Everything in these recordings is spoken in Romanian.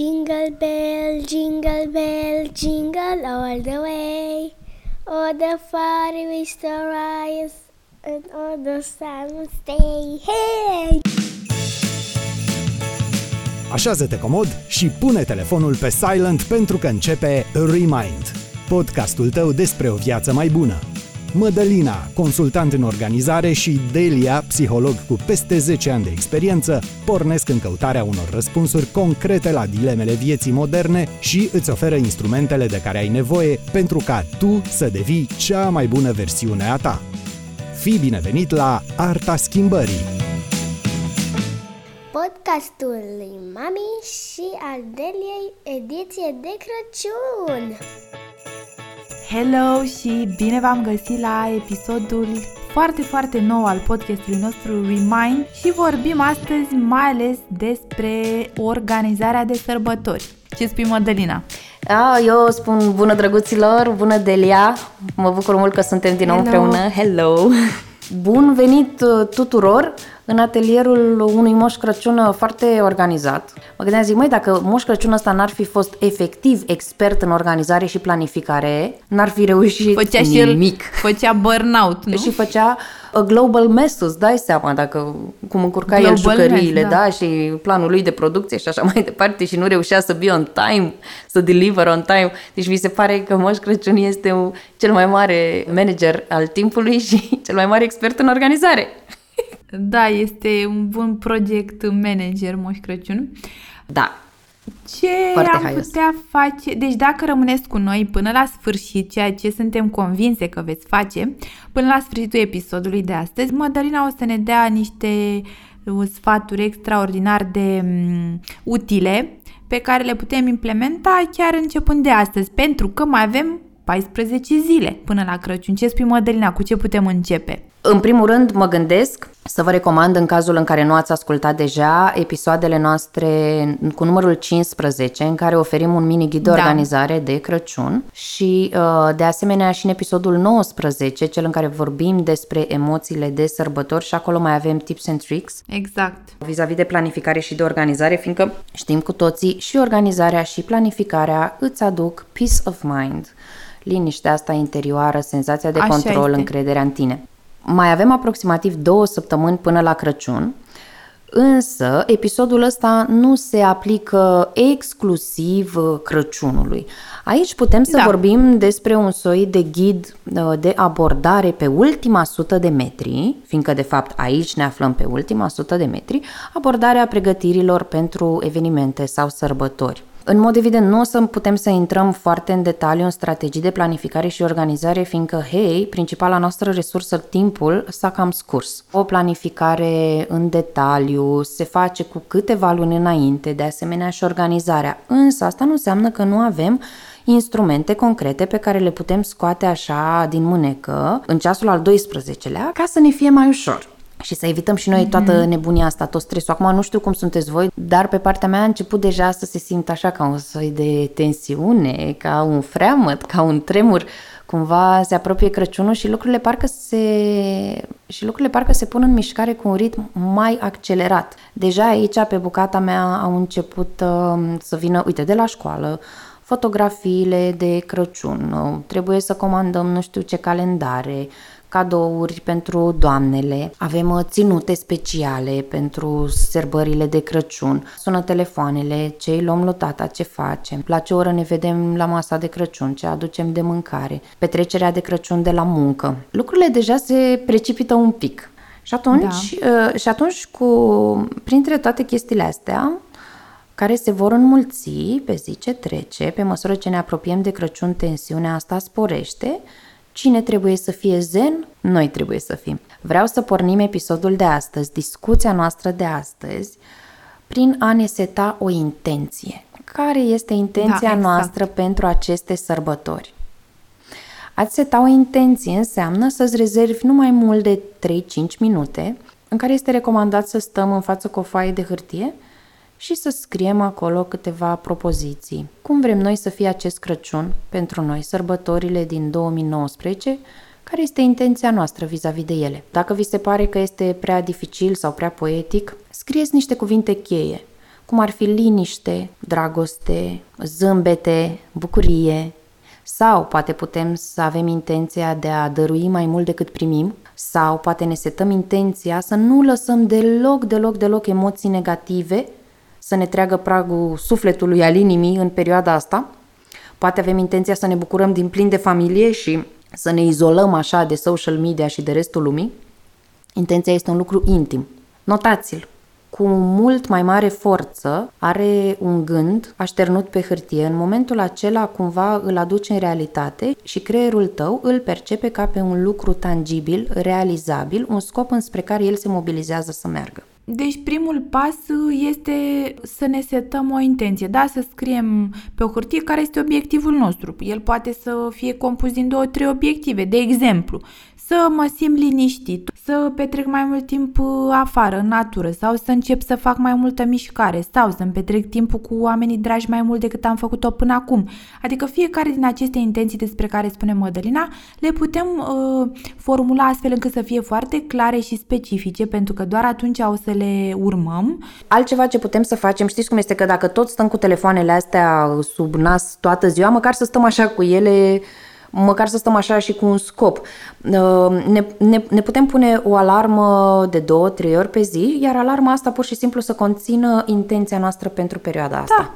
Jingle bell, jingle bell, jingle all the way. Oh, the fire we still rise, and all the sun will stay. Hey! Așează-te comod și pune telefonul pe silent pentru că începe Remind, podcastul tău despre o viață mai bună. Mădălina, consultant în organizare și Delia, psiholog cu peste 10 ani de experiență, pornesc în căutarea unor răspunsuri concrete la dilemele vieții moderne și îți oferă instrumentele de care ai nevoie pentru ca tu să devii cea mai bună versiune a ta. Fii binevenit la Arta Schimbării! Podcastul lui Mami și al Deliei, ediție de Crăciun. Hello și bine v-am găsit la episodul foarte, foarte nou al podcastului nostru Remind și vorbim astăzi mai ales despre organizarea de sărbători. Ce spui, Mădălina? A, eu spun bună drăguților, bună Delia, mă bucur mult că suntem din nou Hello. împreună, hello! Bun venit uh, tuturor în atelierul unui Moș Crăciun uh, foarte organizat. Mă gândeam, zic, măi, dacă Moș Crăciun ăsta n-ar fi fost efectiv expert în organizare și planificare, n-ar fi reușit Făcea și el, nimic. făcea burnout, nu? Și făcea a global mess, îți dai seama dacă cum încurca el Global jucăriile, mess, da. da, și planul lui de producție și așa mai departe și nu reușea să be on time, să deliver on time. Deci mi se pare că Moș Crăciun este un, cel mai mare manager al timpului și cel mai mare expert în organizare. Da, este un bun project manager Moș Crăciun. Da, Ce Foarte am haios. putea face? Deci dacă rămâneți cu noi până la sfârșit, ceea ce suntem convinse că veți face, până la sfârșitul episodului de astăzi, Mădălina o să ne dea niște uh, sfaturi extraordinar de um, utile pe care le putem implementa chiar începând de astăzi, pentru că mai avem 14 zile până la Crăciun. Ce spui, Mădălina, cu ce putem începe? În primul rând, mă gândesc să vă recomand, în cazul în care nu ați ascultat deja, episoadele noastre cu numărul 15, în care oferim un mini ghid de Da. organizare de Crăciun și, uh, de asemenea, și în episodul 19, cel în care vorbim despre emoțiile de sărbători și acolo mai avem tips and tricks Exact. vis-a-vis de planificare și de organizare, fiindcă știm cu toții și organizarea și planificarea îți aduc peace of mind, liniștea asta interioară, senzația de Așa control, este. încrederea în tine. Mai avem aproximativ două săptămâni până la Crăciun, însă episodul ăsta nu se aplică exclusiv uh, Crăciunului. Aici putem să Da. vorbim despre un soi de ghid uh, de abordare pe ultima sută de metri, fiindcă de fapt aici ne aflăm pe ultima sută de metri, abordarea pregătirilor pentru evenimente sau sărbători. În mod evident, nu o să putem să intrăm foarte în detaliu în strategii de planificare și organizare, fiindcă, hei, principala noastră resursă, timpul, s-a cam scurs. O planificare în detaliu se face cu câteva luni înainte, de asemenea și organizarea. Însă asta nu înseamnă că nu avem instrumente concrete pe care le putem scoate așa din mânecă în ceasul al 12-lea ca să ne fie mai ușor. Și să evităm și noi toată nebunia asta, tot stresul. Acum nu știu cum sunteți voi, dar pe partea mea a început deja să se simtă așa ca un soi de tensiune, ca un freamăt, ca un tremur. Cumva se apropie Crăciunul și lucrurile parcă se și lucrurile parcă se pun în mișcare cu un ritm mai accelerat. Deja aici pe bucata mea au început uh, să vină, uite, de la școală, fotografiile de Crăciun, uh, trebuie să comandăm nu știu ce calendare, cadouri pentru doamnele, avem uh, ținute speciale pentru sărbările de Crăciun, sună telefoanele, ce îi luăm lui tata, ce facem, la ce oră ne vedem la masa de Crăciun, ce aducem de mâncare, petrecerea de Crăciun de la muncă. Lucrurile deja se precipită un pic. Și atunci, da. și atunci cu, printre toate chestiile astea, care se vor înmulți pe zi ce trece, pe măsură ce ne apropiem de Crăciun, tensiunea asta sporește. Cine trebuie să fie zen? Noi trebuie să fim. Vreau să pornim episodul de astăzi, discuția noastră de astăzi, prin a ne seta o intenție. Care este intenția Da, exact. noastră pentru aceste sărbători? A-ți seta o intenție înseamnă să-ți rezervi nu mai mult de 3-5 minute în care este recomandat să stăm în față cu o foaie de hârtie și să scriem acolo câteva propoziții. Cum vrem noi să fie acest Crăciun pentru noi, sărbătorile din 2019, care este intenția noastră vis-a-vis de ele. Dacă vi se pare că este prea dificil sau prea poetic, scrieți niște cuvinte cheie, cum ar fi liniște, dragoste, zâmbete, bucurie, sau poate putem să avem intenția de a dărui mai mult decât primim, sau poate ne setăm intenția să nu lăsăm deloc, deloc, deloc emoții negative să ne treagă pragul sufletului al inimii în perioada asta. Poate avem intenția să ne bucurăm din plin de familie și să ne izolăm așa de social media și de restul lumii. Intenția este un lucru intim. Notați-l cu mult mai mare forță are un gând așternut pe hârtie. În momentul acela cumva îl aduce în realitate și creierul tău îl percepe ca pe un lucru tangibil, realizabil, un scop înspre care el se mobilizează să meargă. Deci primul pas este să ne setăm o intenție, da, să scriem pe o hârtie care este obiectivul nostru. El poate să fie compus din două, trei obiective. De exemplu, să mă simt liniștit, să petrec mai mult timp uh, afară, în natură, sau să încep să fac mai multă mișcare, sau să-mi petrec timpul cu oamenii dragi mai mult decât am făcut-o până acum. Adică fiecare din aceste intenții despre care spune Mădălina le putem uh, formula astfel încât să fie foarte clare și specifice, pentru că doar atunci o să le urmăm. Altceva ce putem să facem, știți cum este că dacă tot stăm cu telefoanele astea sub nas toată ziua, măcar să stăm așa cu ele măcar să stăm așa și cu un scop. Uh, ne, ne, ne putem pune o alarmă de două, trei ori pe zi, iar alarma asta pur și simplu să conțină intenția noastră pentru perioada asta. Da.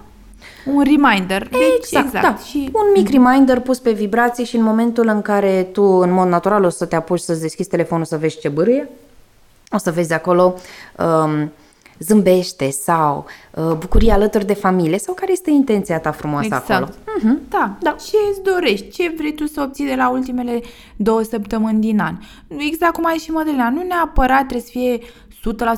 Un reminder. Deci, exact, exact. Da. Și... Un mic reminder pus pe vibrație și în momentul în care tu, în mod natural, o să te apuci să-ți deschizi telefonul să vezi ce bârâie, o să vezi acolo um, zâmbește sau uh, bucurie alături de familie sau care este intenția ta frumoasă exact. acolo. Uh-huh. Da, da. Ce îți dorești? Ce vrei tu să obții de la ultimele două săptămâni din an? Exact cum ai și Mădălina, nu neapărat trebuie să fie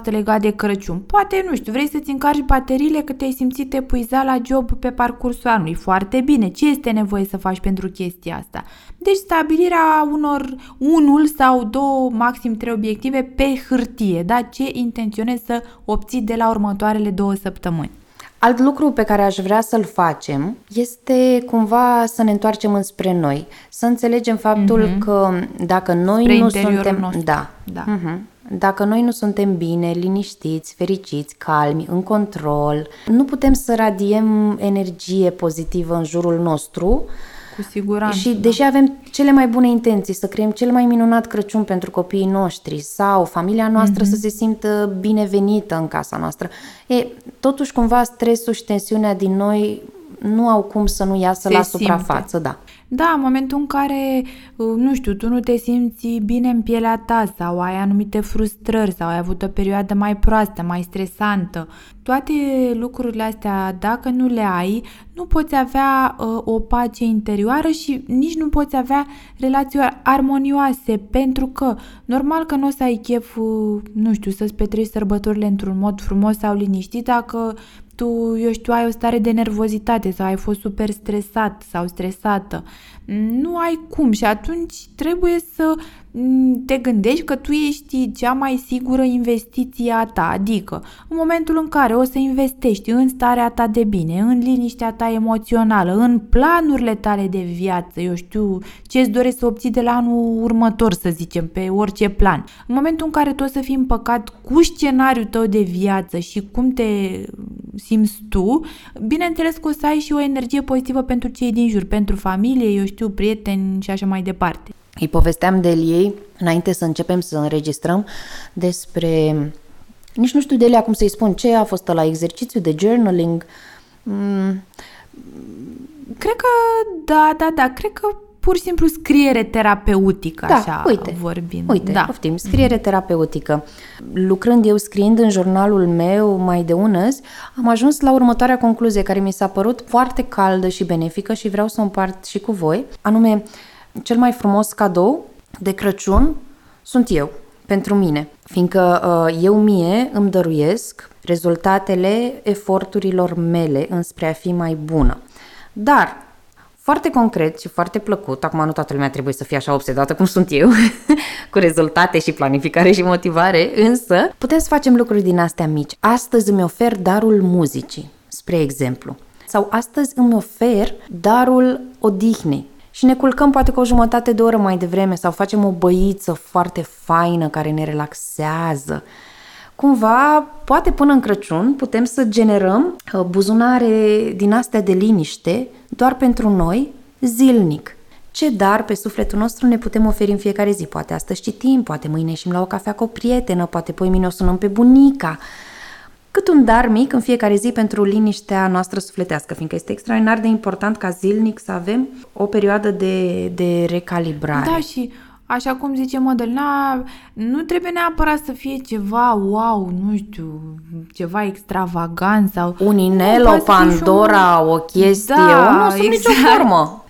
100% legat de Crăciun. Poate, nu știu, vrei să-ți încarci bateriile că te-ai simțit epuizat la job pe parcursul anului. Foarte bine. Ce este nevoie să faci pentru chestia asta? Deci stabilirea unor unul sau două, maxim trei obiective pe hârtie, da? Ce intenționezi să obții de la următoarele două săptămâni. Alt lucru pe care aș vrea să-l facem este cumva să ne întoarcem înspre noi, să înțelegem faptul mm-hmm. că dacă noi Spre nu suntem, nostru. da, da. Mm-hmm. Dacă noi nu suntem bine, liniștiți, fericiți, calmi, în control, nu putem să radiem energie pozitivă în jurul nostru cu siguranță. Și deși avem cele mai bune intenții să creăm cel mai minunat Crăciun pentru copiii noștri sau familia noastră mm-hmm. să se simtă binevenită în casa noastră, e, totuși cumva stresul și tensiunea din noi nu au cum să nu iasă se la suprafață, simte. da. Da, în momentul în care, uh, nu știu, tu nu te simți bine în pielea ta sau ai anumite frustrări sau ai avut o perioadă mai proastă, mai stresantă, toate lucrurile astea, dacă nu le ai, nu poți avea uh, o pace interioară și nici nu poți avea relații armonioase, pentru că normal că nu o să ai chef, uh, nu știu, să-ți petreci sărbătorile într-un mod frumos sau liniștit dacă tu, eu știu, ai o stare de nervozitate sau ai fost super stresat sau stresată. Nu ai cum și atunci trebuie să Mm, te gândești că tu ești cea mai sigură investiție a ta, adică în momentul în care o să investești în starea ta de bine, în liniștea ta emoțională, în planurile tale de viață, eu știu ce îți dorești să obții de la anul următor, să zicem, pe orice plan. În momentul în care tu o să fii împăcat cu scenariul tău de viață și cum te simți tu, bineînțeles că o să ai și o energie pozitivă pentru cei din jur, pentru familie, eu știu, prieteni și așa mai departe. Îi povesteam de ei înainte să începem să înregistrăm despre, nici nu știu de ele cum să-i spun, ce a fost la exercițiu de journaling. Mm. Cred că, da, da, da, cred că pur și simplu scriere terapeutică, da, așa uite, vorbind. Uite, da. poftim, scriere terapeutică. Lucrând eu, scriind în jurnalul meu mai de unăzi, am ajuns la următoarea concluzie care mi s-a părut foarte caldă și benefică și vreau să o împart și cu voi, anume, cel mai frumos cadou de Crăciun sunt eu, pentru mine, fiindcă uh, eu mie îmi dăruiesc rezultatele eforturilor mele înspre a fi mai bună. Dar, foarte concret și foarte plăcut, acum nu toată lumea trebuie să fie așa obsedată cum sunt eu, cu rezultate și planificare și motivare, însă putem să facem lucruri din astea mici. Astăzi îmi ofer darul muzicii, spre exemplu. Sau astăzi îmi ofer darul odihnei, și ne culcăm poate cu o jumătate de oră mai devreme sau facem o băiță foarte faină care ne relaxează. cumva, poate până în Crăciun, putem să generăm uh, buzunare din astea de liniște doar pentru noi, zilnic. Ce dar pe sufletul nostru ne putem oferi în fiecare zi? Poate astăzi citim, poate mâine ieșim la o cafea cu o prietenă, poate poi mine o sunăm pe bunica. Cât un dar mic în fiecare zi pentru liniștea noastră sufletească, fiindcă este extraordinar de important ca zilnic să avem o perioadă de, de recalibrare. Da, și așa cum zice Madalina, nu trebuie neapărat să fie ceva wow, nu știu, ceva extravagant sau... Un inel, o Pandora, un... o chestie, da, nu sunt exact. nicio formă.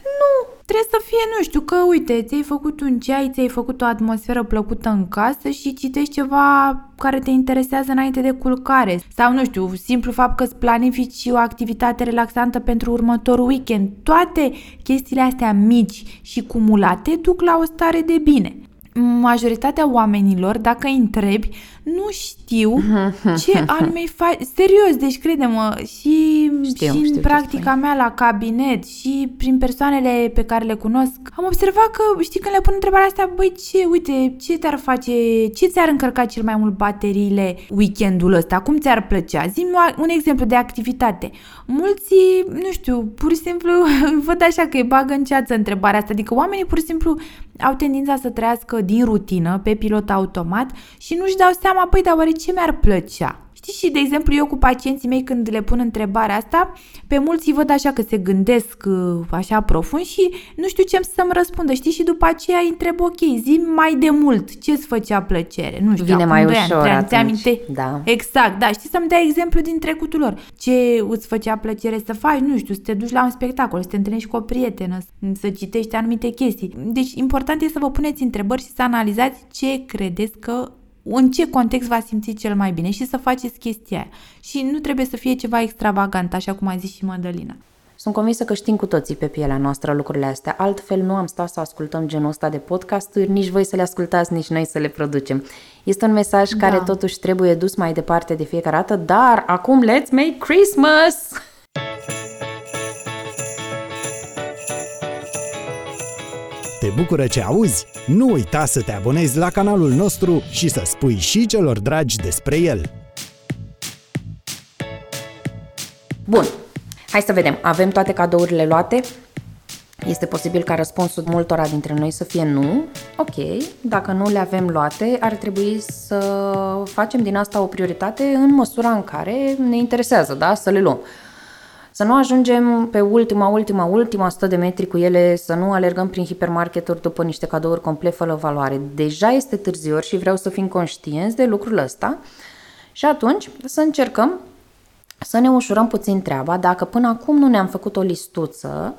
Trebuie să fie, nu știu, că uite, ți-ai făcut un ceai, ți-ai făcut o atmosferă plăcută în casă și citești ceva care te interesează înainte de culcare. Sau, nu știu, simplu fapt că îți planifici o activitate relaxantă pentru următorul weekend. Toate chestiile astea mici și cumulate duc la o stare de bine majoritatea oamenilor, dacă îi întrebi, nu știu ce anume faci. Serios, deci crede-mă, și, știu, și în practica mea la cabinet și prin persoanele pe care le cunosc, am observat că, știi, când le pun întrebarea asta, băi, ce, uite, ce te-ar face, ce ți-ar încărca cel mai mult bateriile weekendul ăsta? Cum ți-ar plăcea? zi un exemplu de activitate. Mulți, nu știu, pur și simplu văd așa că îi bagă în ceață întrebarea asta, adică oamenii pur și simplu au tendința să trăiască din rutină, pe pilot automat și nu-și dau seama, păi, dar oare ce mi-ar plăcea? Știți, și de exemplu eu cu pacienții mei când le pun întrebarea asta, pe mulți îi văd așa că se gândesc uh, așa profund și nu știu ce să-mi răspundă, știți? Și după aceea îi întreb, ok, zi mai de mult, ce îți făcea plăcere? Nu știu, Vine mai ușor ani, aminte? Da. Exact, da, știți să-mi dai exemplu din trecutul lor. Ce îți făcea plăcere să faci? Nu știu, să te duci la un spectacol, să te întâlnești cu o prietenă, să citești anumite chestii. Deci important e să vă puneți întrebări și să analizați ce credeți că în ce context va simți cel mai bine și să faceți chestia aia. Și nu trebuie să fie ceva extravagant, așa cum a zis și Madalina. Sunt convinsă că știm cu toții pe pielea noastră lucrurile astea, altfel nu am stat să ascultăm genul ăsta de podcasturi, nici voi să le ascultați, nici noi să le producem. Este un mesaj da. care totuși trebuie dus mai departe de fiecare dată, dar acum let's make Christmas! Te bucură ce auzi? Nu uita să te abonezi la canalul nostru și să spui și celor dragi despre el. Bun, hai să vedem. Avem toate cadourile luate? Este posibil ca răspunsul multora dintre noi să fie nu. Ok, dacă nu le avem luate, ar trebui să facem din asta o prioritate în măsura în care ne interesează, da? Să le luăm. Să nu ajungem pe ultima, ultima, ultima 100 de metri cu ele, să nu alergăm prin hipermarketuri după niște cadouri complet fără valoare. Deja este târziu și vreau să fim conștienți de lucrul ăsta și atunci să încercăm să ne ușurăm puțin treaba. Dacă până acum nu ne-am făcut o listuță,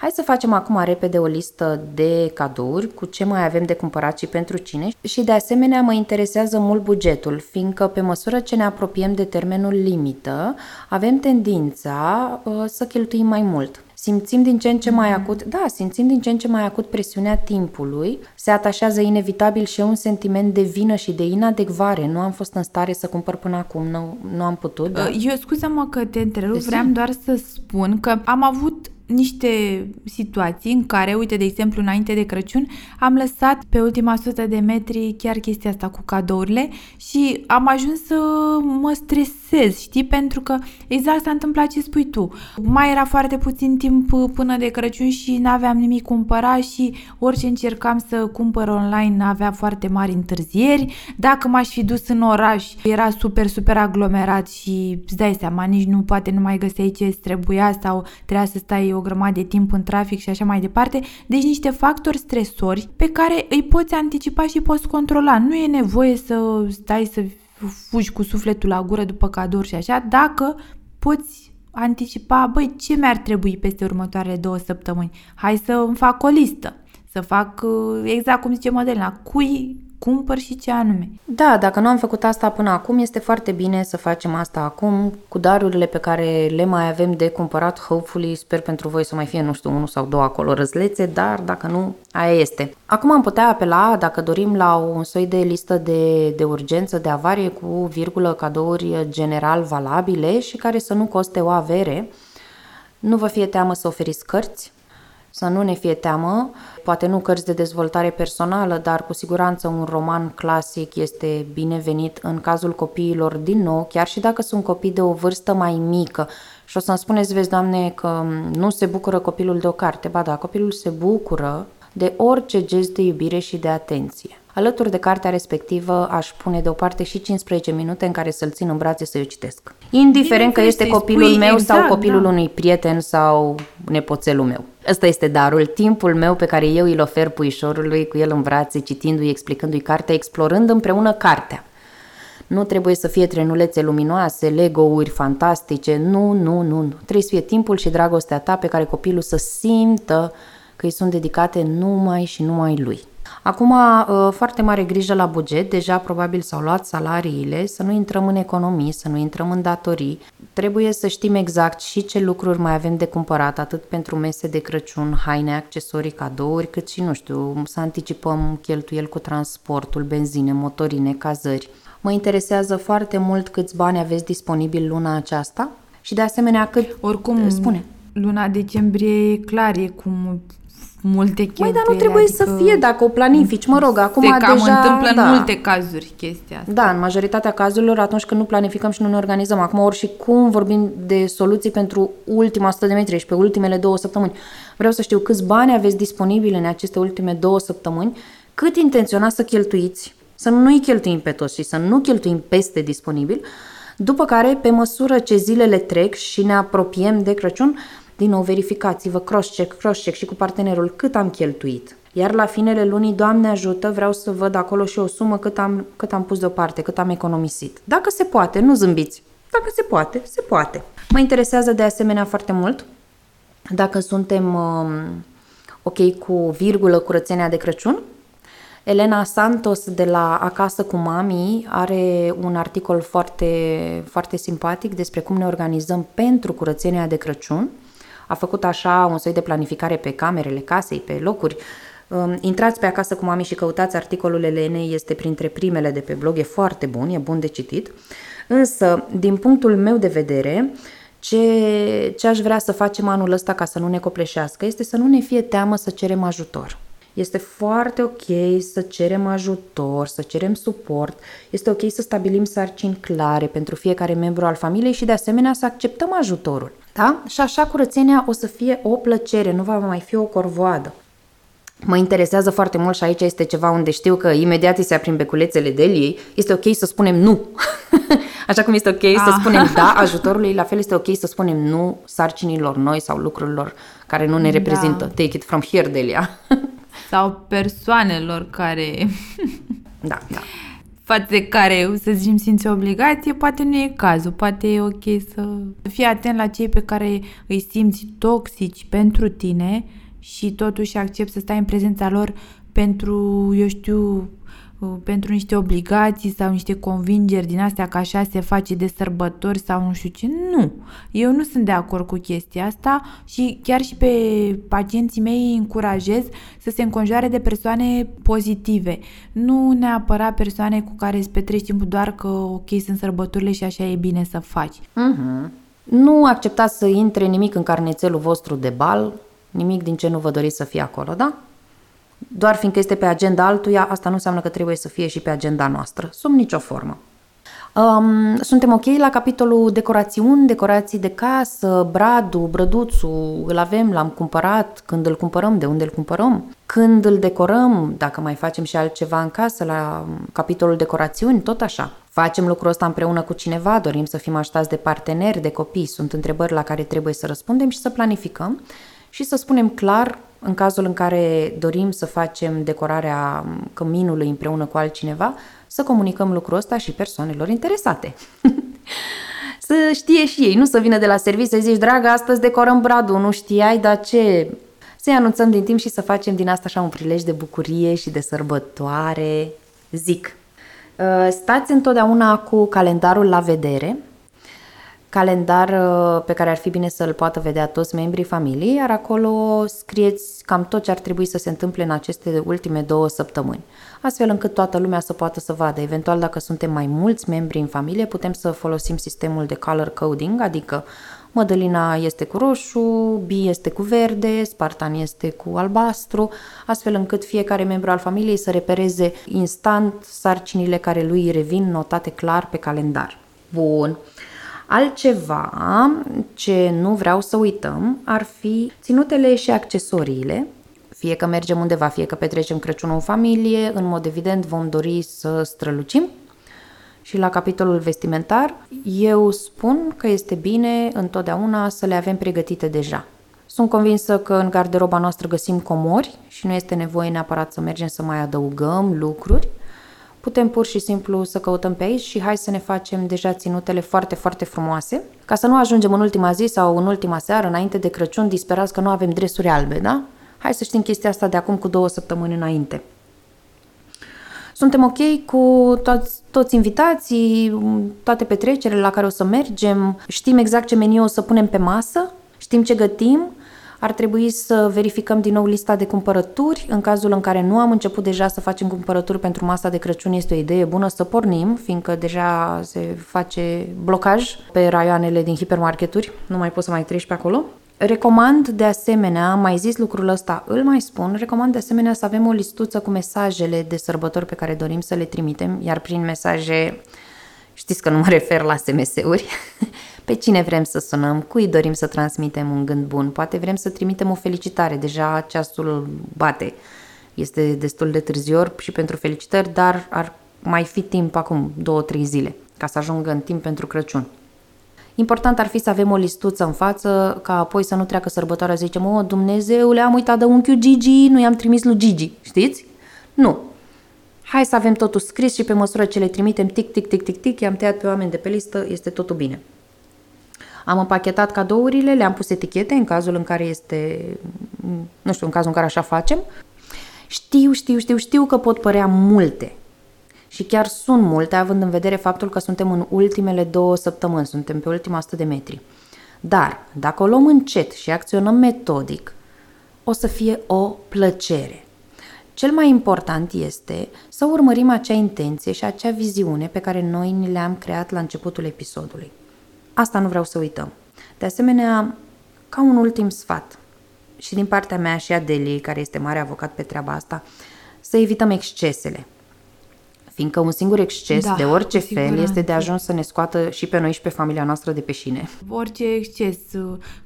Hai să facem acum repede o listă de cadouri cu ce mai avem de cumpărat și pentru cine și de asemenea mă interesează mult bugetul, fiindcă pe măsură ce ne apropiem de termenul limită, avem tendința uh, să cheltuim mai mult. Simțim din ce în ce mai acut, da, simțim din ce în ce mai acut presiunea timpului, se atașează inevitabil și un sentiment de vină și de inadecvare. Nu am fost în stare să cumpăr până acum, nu, nu am putut. Da? Eu scuză-mă că te întrerup, vreau doar să spun că am avut niște situații în care, uite, de exemplu, înainte de Crăciun, am lăsat pe ultima sută de metri chiar chestia asta cu cadourile și am ajuns să mă stresez, știi? Pentru că exact s-a întâmplat ce spui tu. Mai era foarte puțin timp până de Crăciun și n-aveam nimic cumpărat și orice încercam să cumpăr online avea foarte mari întârzieri. Dacă m-aș fi dus în oraș, era super, super aglomerat și îți dai seama, nici nu poate nu mai găseai ce trebuia sau trebuia să stai o grămadă de timp în trafic și așa mai departe, deci niște factori stresori pe care îi poți anticipa și poți controla. Nu e nevoie să stai să fugi cu sufletul la gură după cadouri și așa, dacă poți anticipa, băi, ce mi-ar trebui peste următoarele două săptămâni? Hai să îmi fac o listă, să fac exact cum zice Modelina, cui cumpăr și ce anume. Da, dacă nu am făcut asta până acum, este foarte bine să facem asta acum cu darurile pe care le mai avem de cumpărat. Hopefully, sper pentru voi să mai fie, nu știu, unul sau două acolo răzlețe, dar dacă nu, aia este. Acum am putea apela, dacă dorim, la un soi de listă de, de urgență, de avarie cu virgulă cadouri general valabile și care să nu coste o avere. Nu vă fie teamă să oferiți cărți, să nu ne fie teamă, poate nu cărți de dezvoltare personală, dar cu siguranță un roman clasic este binevenit în cazul copiilor din nou, chiar și dacă sunt copii de o vârstă mai mică. Și o să-mi spuneți, vezi, Doamne, că nu se bucură copilul de o carte. Ba da, copilul se bucură de orice gest de iubire și de atenție. Alături de cartea respectivă aș pune deoparte și 15 minute în care să-l țin în brațe să-i citesc. Indiferent că este copilul meu exact, sau copilul da. unui prieten sau nepoțelul meu. Ăsta este darul, timpul meu pe care eu îl ofer puișorului cu el în brațe, citindu-i, explicându-i cartea, explorând împreună cartea. Nu trebuie să fie trenulețe luminoase, Lego-uri fantastice, nu, nu, nu, nu. Trebuie să fie timpul și dragostea ta pe care copilul să simtă că îi sunt dedicate numai și numai lui. Acum, uh, foarte mare grijă la buget, deja probabil s-au luat salariile, să nu intrăm în economii, să nu intrăm în datorii. Trebuie să știm exact și ce lucruri mai avem de cumpărat, atât pentru mese de Crăciun, haine, accesorii, cadouri, cât și, nu știu, să anticipăm cheltuieli cu transportul, benzine, motorine, cazări. Mă interesează foarte mult câți bani aveți disponibil luna aceasta și de asemenea cât... Oricum, spune. Luna decembrie e clar, e cum multe cheltuieli. Mai dar nu trebuie adică să fie dacă o planifici. Mă rog, acum se cam deja... întâmplă da. în multe cazuri chestia asta. Da, în majoritatea cazurilor atunci când nu planificăm și nu ne organizăm. Acum ori și cum vorbim de soluții pentru ultima 100 de metri și pe ultimele două săptămâni. Vreau să știu câți bani aveți disponibili în aceste ultime două săptămâni, cât intenționați să cheltuiți, să nu-i cheltuim pe toți și să nu cheltuim peste disponibil, după care, pe măsură ce zilele trec și ne apropiem de Crăciun, din nou, verificați-vă, cross-check, cross-check și cu partenerul cât am cheltuit. Iar la finele lunii, Doamne ajută, vreau să văd acolo și o sumă cât am, cât am pus deoparte, cât am economisit. Dacă se poate, nu zâmbiți. Dacă se poate, se poate. Mă interesează de asemenea foarte mult dacă suntem um, ok cu virgulă curățenia de Crăciun. Elena Santos de la Acasă cu Mami are un articol foarte, foarte simpatic despre cum ne organizăm pentru curățenia de Crăciun a făcut așa un soi de planificare pe camerele casei, pe locuri. Um, intrați pe acasă cu mami și căutați articolul Elenei, este printre primele de pe blog, e foarte bun, e bun de citit. Însă, din punctul meu de vedere, ce, ce aș vrea să facem anul ăsta ca să nu ne copleșească este să nu ne fie teamă să cerem ajutor. Este foarte ok să cerem ajutor, să cerem suport, este ok să stabilim sarcini clare pentru fiecare membru al familiei și de asemenea să acceptăm ajutorul. Da? Și așa curățenia o să fie o plăcere, nu va mai fi o corvoadă. Mă interesează foarte mult și aici este ceva unde știu că imediat îi se aprind beculețele de ei, este ok să spunem nu. Așa cum este ok ah. să spunem da ajutorului, la fel este ok să spunem nu sarcinilor noi sau lucrurilor care nu ne da. reprezintă. Take it from here, Delia. sau persoanelor care... da, da. față de care, să zicem, simți o obligație, poate nu e cazul, poate e ok să fii atent la cei pe care îi simți toxici pentru tine și totuși accept să stai în prezența lor pentru, eu știu, Uh, pentru niște obligații sau niște convingeri din astea că așa se face de sărbători sau nu știu ce. Nu. Eu nu sunt de acord cu chestia asta și chiar și pe pacienții mei îi încurajez să se înconjoare de persoane pozitive. Nu neapărat persoane cu care îți petreci timpul doar că ok sunt sărbătorile și așa e bine să faci. Uh-huh. Nu acceptați să intre nimic în carnețelul vostru de bal, nimic din ce nu vă doriți să fie acolo, da? Doar fiindcă este pe agenda altuia, asta nu înseamnă că trebuie să fie și pe agenda noastră, sub nicio formă. Um, suntem ok la capitolul decorațiuni, decorații de casă, bradul, brăduțul, îl avem, l-am cumpărat, când îl cumpărăm, de unde îl cumpărăm, când îl decorăm, dacă mai facem și altceva în casă, la capitolul decorațiuni, tot așa. Facem lucrul ăsta împreună cu cineva, dorim să fim așteptați de parteneri, de copii, sunt întrebări la care trebuie să răspundem și să planificăm și să spunem clar în cazul în care dorim să facem decorarea căminului împreună cu altcineva, să comunicăm lucrul ăsta și persoanelor interesate. să știe și ei, nu să vină de la serviciu să zici, dragă, astăzi decorăm bradul, nu știai, dar ce... Să-i anunțăm din timp și să facem din asta așa un prilej de bucurie și de sărbătoare, zic. Uh, stați întotdeauna cu calendarul la vedere, calendar uh, pe care ar fi bine să-l poată vedea toți membrii familiei, iar acolo scrieți cam tot ce ar trebui să se întâmple în aceste ultime două săptămâni, astfel încât toată lumea să poată să vadă. Eventual, dacă suntem mai mulți membri în familie, putem să folosim sistemul de color coding, adică Mădălina este cu roșu, Bi este cu verde, Spartan este cu albastru, astfel încât fiecare membru al familiei să repereze instant sarcinile care lui revin notate clar pe calendar. Bun. Altceva ce nu vreau să uităm ar fi ținutele și accesoriile, fie că mergem undeva, fie că petrecem Crăciunul în familie, în mod evident vom dori să strălucim. Și la capitolul vestimentar, eu spun că este bine întotdeauna să le avem pregătite deja. Sunt convinsă că în garderoba noastră găsim comori și nu este nevoie neapărat să mergem să mai adăugăm lucruri. Putem pur și simplu să căutăm pe aici și hai să ne facem deja ținutele foarte, foarte frumoase, ca să nu ajungem în ultima zi sau în ultima seară, înainte de Crăciun, disperați că nu avem dresuri albe, da? Hai să știm chestia asta de acum cu două săptămâni înainte. Suntem ok cu toți, toți invitații, toate petrecerile la care o să mergem, știm exact ce meniu o să punem pe masă, știm ce gătim, ar trebui să verificăm din nou lista de cumpărături. În cazul în care nu am început deja să facem cumpărături pentru masa de Crăciun, este o idee bună să pornim, fiindcă deja se face blocaj pe raioanele din hipermarketuri, nu mai poți să mai treci pe acolo. Recomand de asemenea, am mai zis lucrul ăsta, îl mai spun, recomand de asemenea să avem o listuță cu mesajele de sărbători pe care dorim să le trimitem, iar prin mesaje știți că nu mă refer la SMS-uri, pe cine vrem să sunăm, cui dorim să transmitem un gând bun, poate vrem să trimitem o felicitare, deja ceasul bate, este destul de târziu și pentru felicitări, dar ar mai fi timp acum, două, trei zile, ca să ajungă în timp pentru Crăciun. Important ar fi să avem o listuță în față, ca apoi să nu treacă sărbătoarea să zicem, o, Dumnezeule, am uitat de unchiul Gigi, nu i-am trimis lui Gigi, știți? Nu. Hai să avem totul scris și pe măsură ce le trimitem, tic, tic, tic, tic, tic, i-am tăiat pe oameni de pe listă, este totul bine. Am împachetat cadourile, le-am pus etichete în cazul în care este, nu știu, în cazul în care așa facem. Știu, știu, știu, știu că pot părea multe, și chiar sunt multe, având în vedere faptul că suntem în ultimele două săptămâni, suntem pe ultima 100 de metri. Dar, dacă o luăm încet și acționăm metodic, o să fie o plăcere. Cel mai important este să urmărim acea intenție și acea viziune pe care noi ni le-am creat la începutul episodului. Asta nu vreau să uităm. De asemenea, ca un ultim sfat, și din partea mea și a Deli, care este mare avocat pe treaba asta, să evităm excesele fiindcă un singur exces da, de orice fel este de ajuns să ne scoată și pe noi și pe familia noastră de pe șine. Orice exces,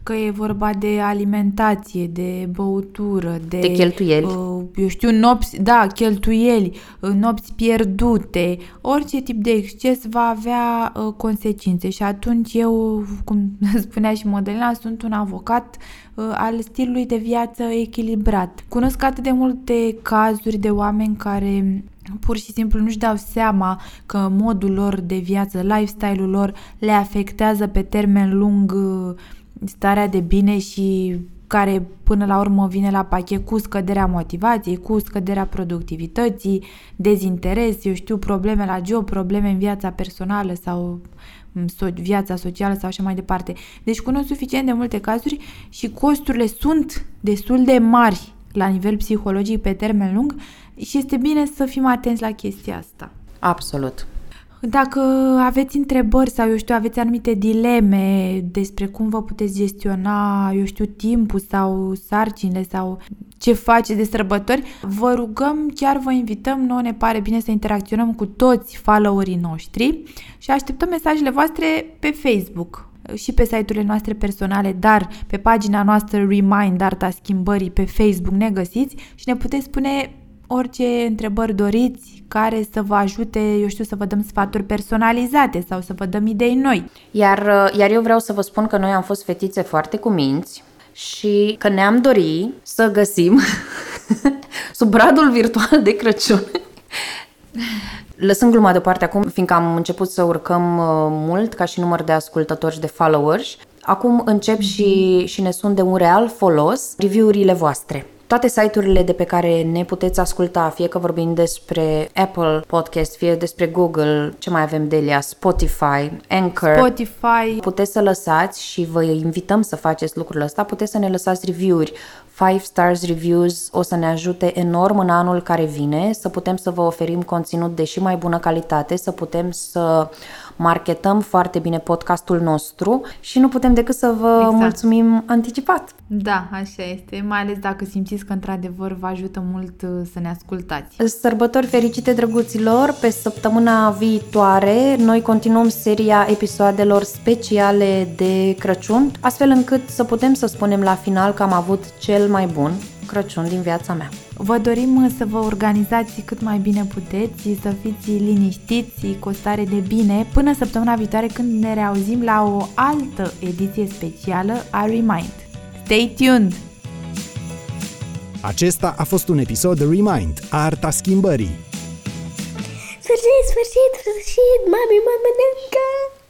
că e vorba de alimentație, de băutură, de... De cheltuieli. Uh, eu știu, nopți, da, cheltuieli, uh, nopți pierdute, orice tip de exces va avea uh, consecințe și atunci eu, cum spunea și Modelina, sunt un avocat al stilului de viață echilibrat. Cunosc atât de multe cazuri de oameni care pur și simplu nu-și dau seama că modul lor de viață, lifestyle-ul lor le afectează pe termen lung uh, starea de bine și care până la urmă vine la pachet cu scăderea motivației, cu scăderea productivității, dezinteres, eu știu, probleme la job, probleme în viața personală sau viața socială sau așa mai departe. Deci cunosc suficient de multe cazuri și costurile sunt destul de mari la nivel psihologic pe termen lung și este bine să fim atenți la chestia asta. Absolut. Dacă aveți întrebări sau, eu știu, aveți anumite dileme despre cum vă puteți gestiona, eu știu, timpul sau sarcinile sau ce faceți de sărbători, vă rugăm, chiar vă invităm, nouă ne pare bine să interacționăm cu toți followerii noștri și așteptăm mesajele voastre pe Facebook și pe site-urile noastre personale, dar pe pagina noastră Remind Arta Schimbării pe Facebook ne găsiți și ne puteți spune orice întrebări doriți care să vă ajute, eu știu, să vă dăm sfaturi personalizate sau să vă dăm idei noi. Iar, uh, iar eu vreau să vă spun că noi am fost fetițe foarte cuminți și că ne-am dorit să găsim sub bradul virtual de Crăciun Lăsând gluma deoparte acum, fiindcă am început să urcăm uh, mult ca și număr de ascultători și de followers, acum încep și, și ne sunt de un real folos review-urile voastre toate site-urile de pe care ne puteți asculta, fie că vorbim despre Apple Podcast, fie despre Google, ce mai avem Delia, Spotify, Anchor. Spotify. Puteți să lăsați și vă invităm să faceți lucrul ăsta, puteți să ne lăsați review-uri. 5 stars reviews o să ne ajute enorm în anul care vine, să putem să vă oferim conținut de și mai bună calitate, să putem să marketăm foarte bine podcastul nostru și nu putem decât să vă Exact. mulțumim anticipat. Da, așa este, mai ales dacă simțiți că într-adevăr vă ajută mult uh, să ne ascultați. Sărbători fericite, drăguților! Pe săptămâna viitoare noi continuăm seria episoadelor speciale de Crăciun, astfel încât să putem să spunem la final că am avut cel mai bun Crăciun din viața mea. Vă dorim uh, să vă organizați cât mai bine puteți, să fiți liniștiți, cu o stare de bine, până săptămâna viitoare când ne reauzim la o altă ediție specială a Remind. Stay tuned! Acesta a fost un episod Remind, Arta Schimbării. Sfârșit, sfârșit, sfârșit, mami mă mănâncă!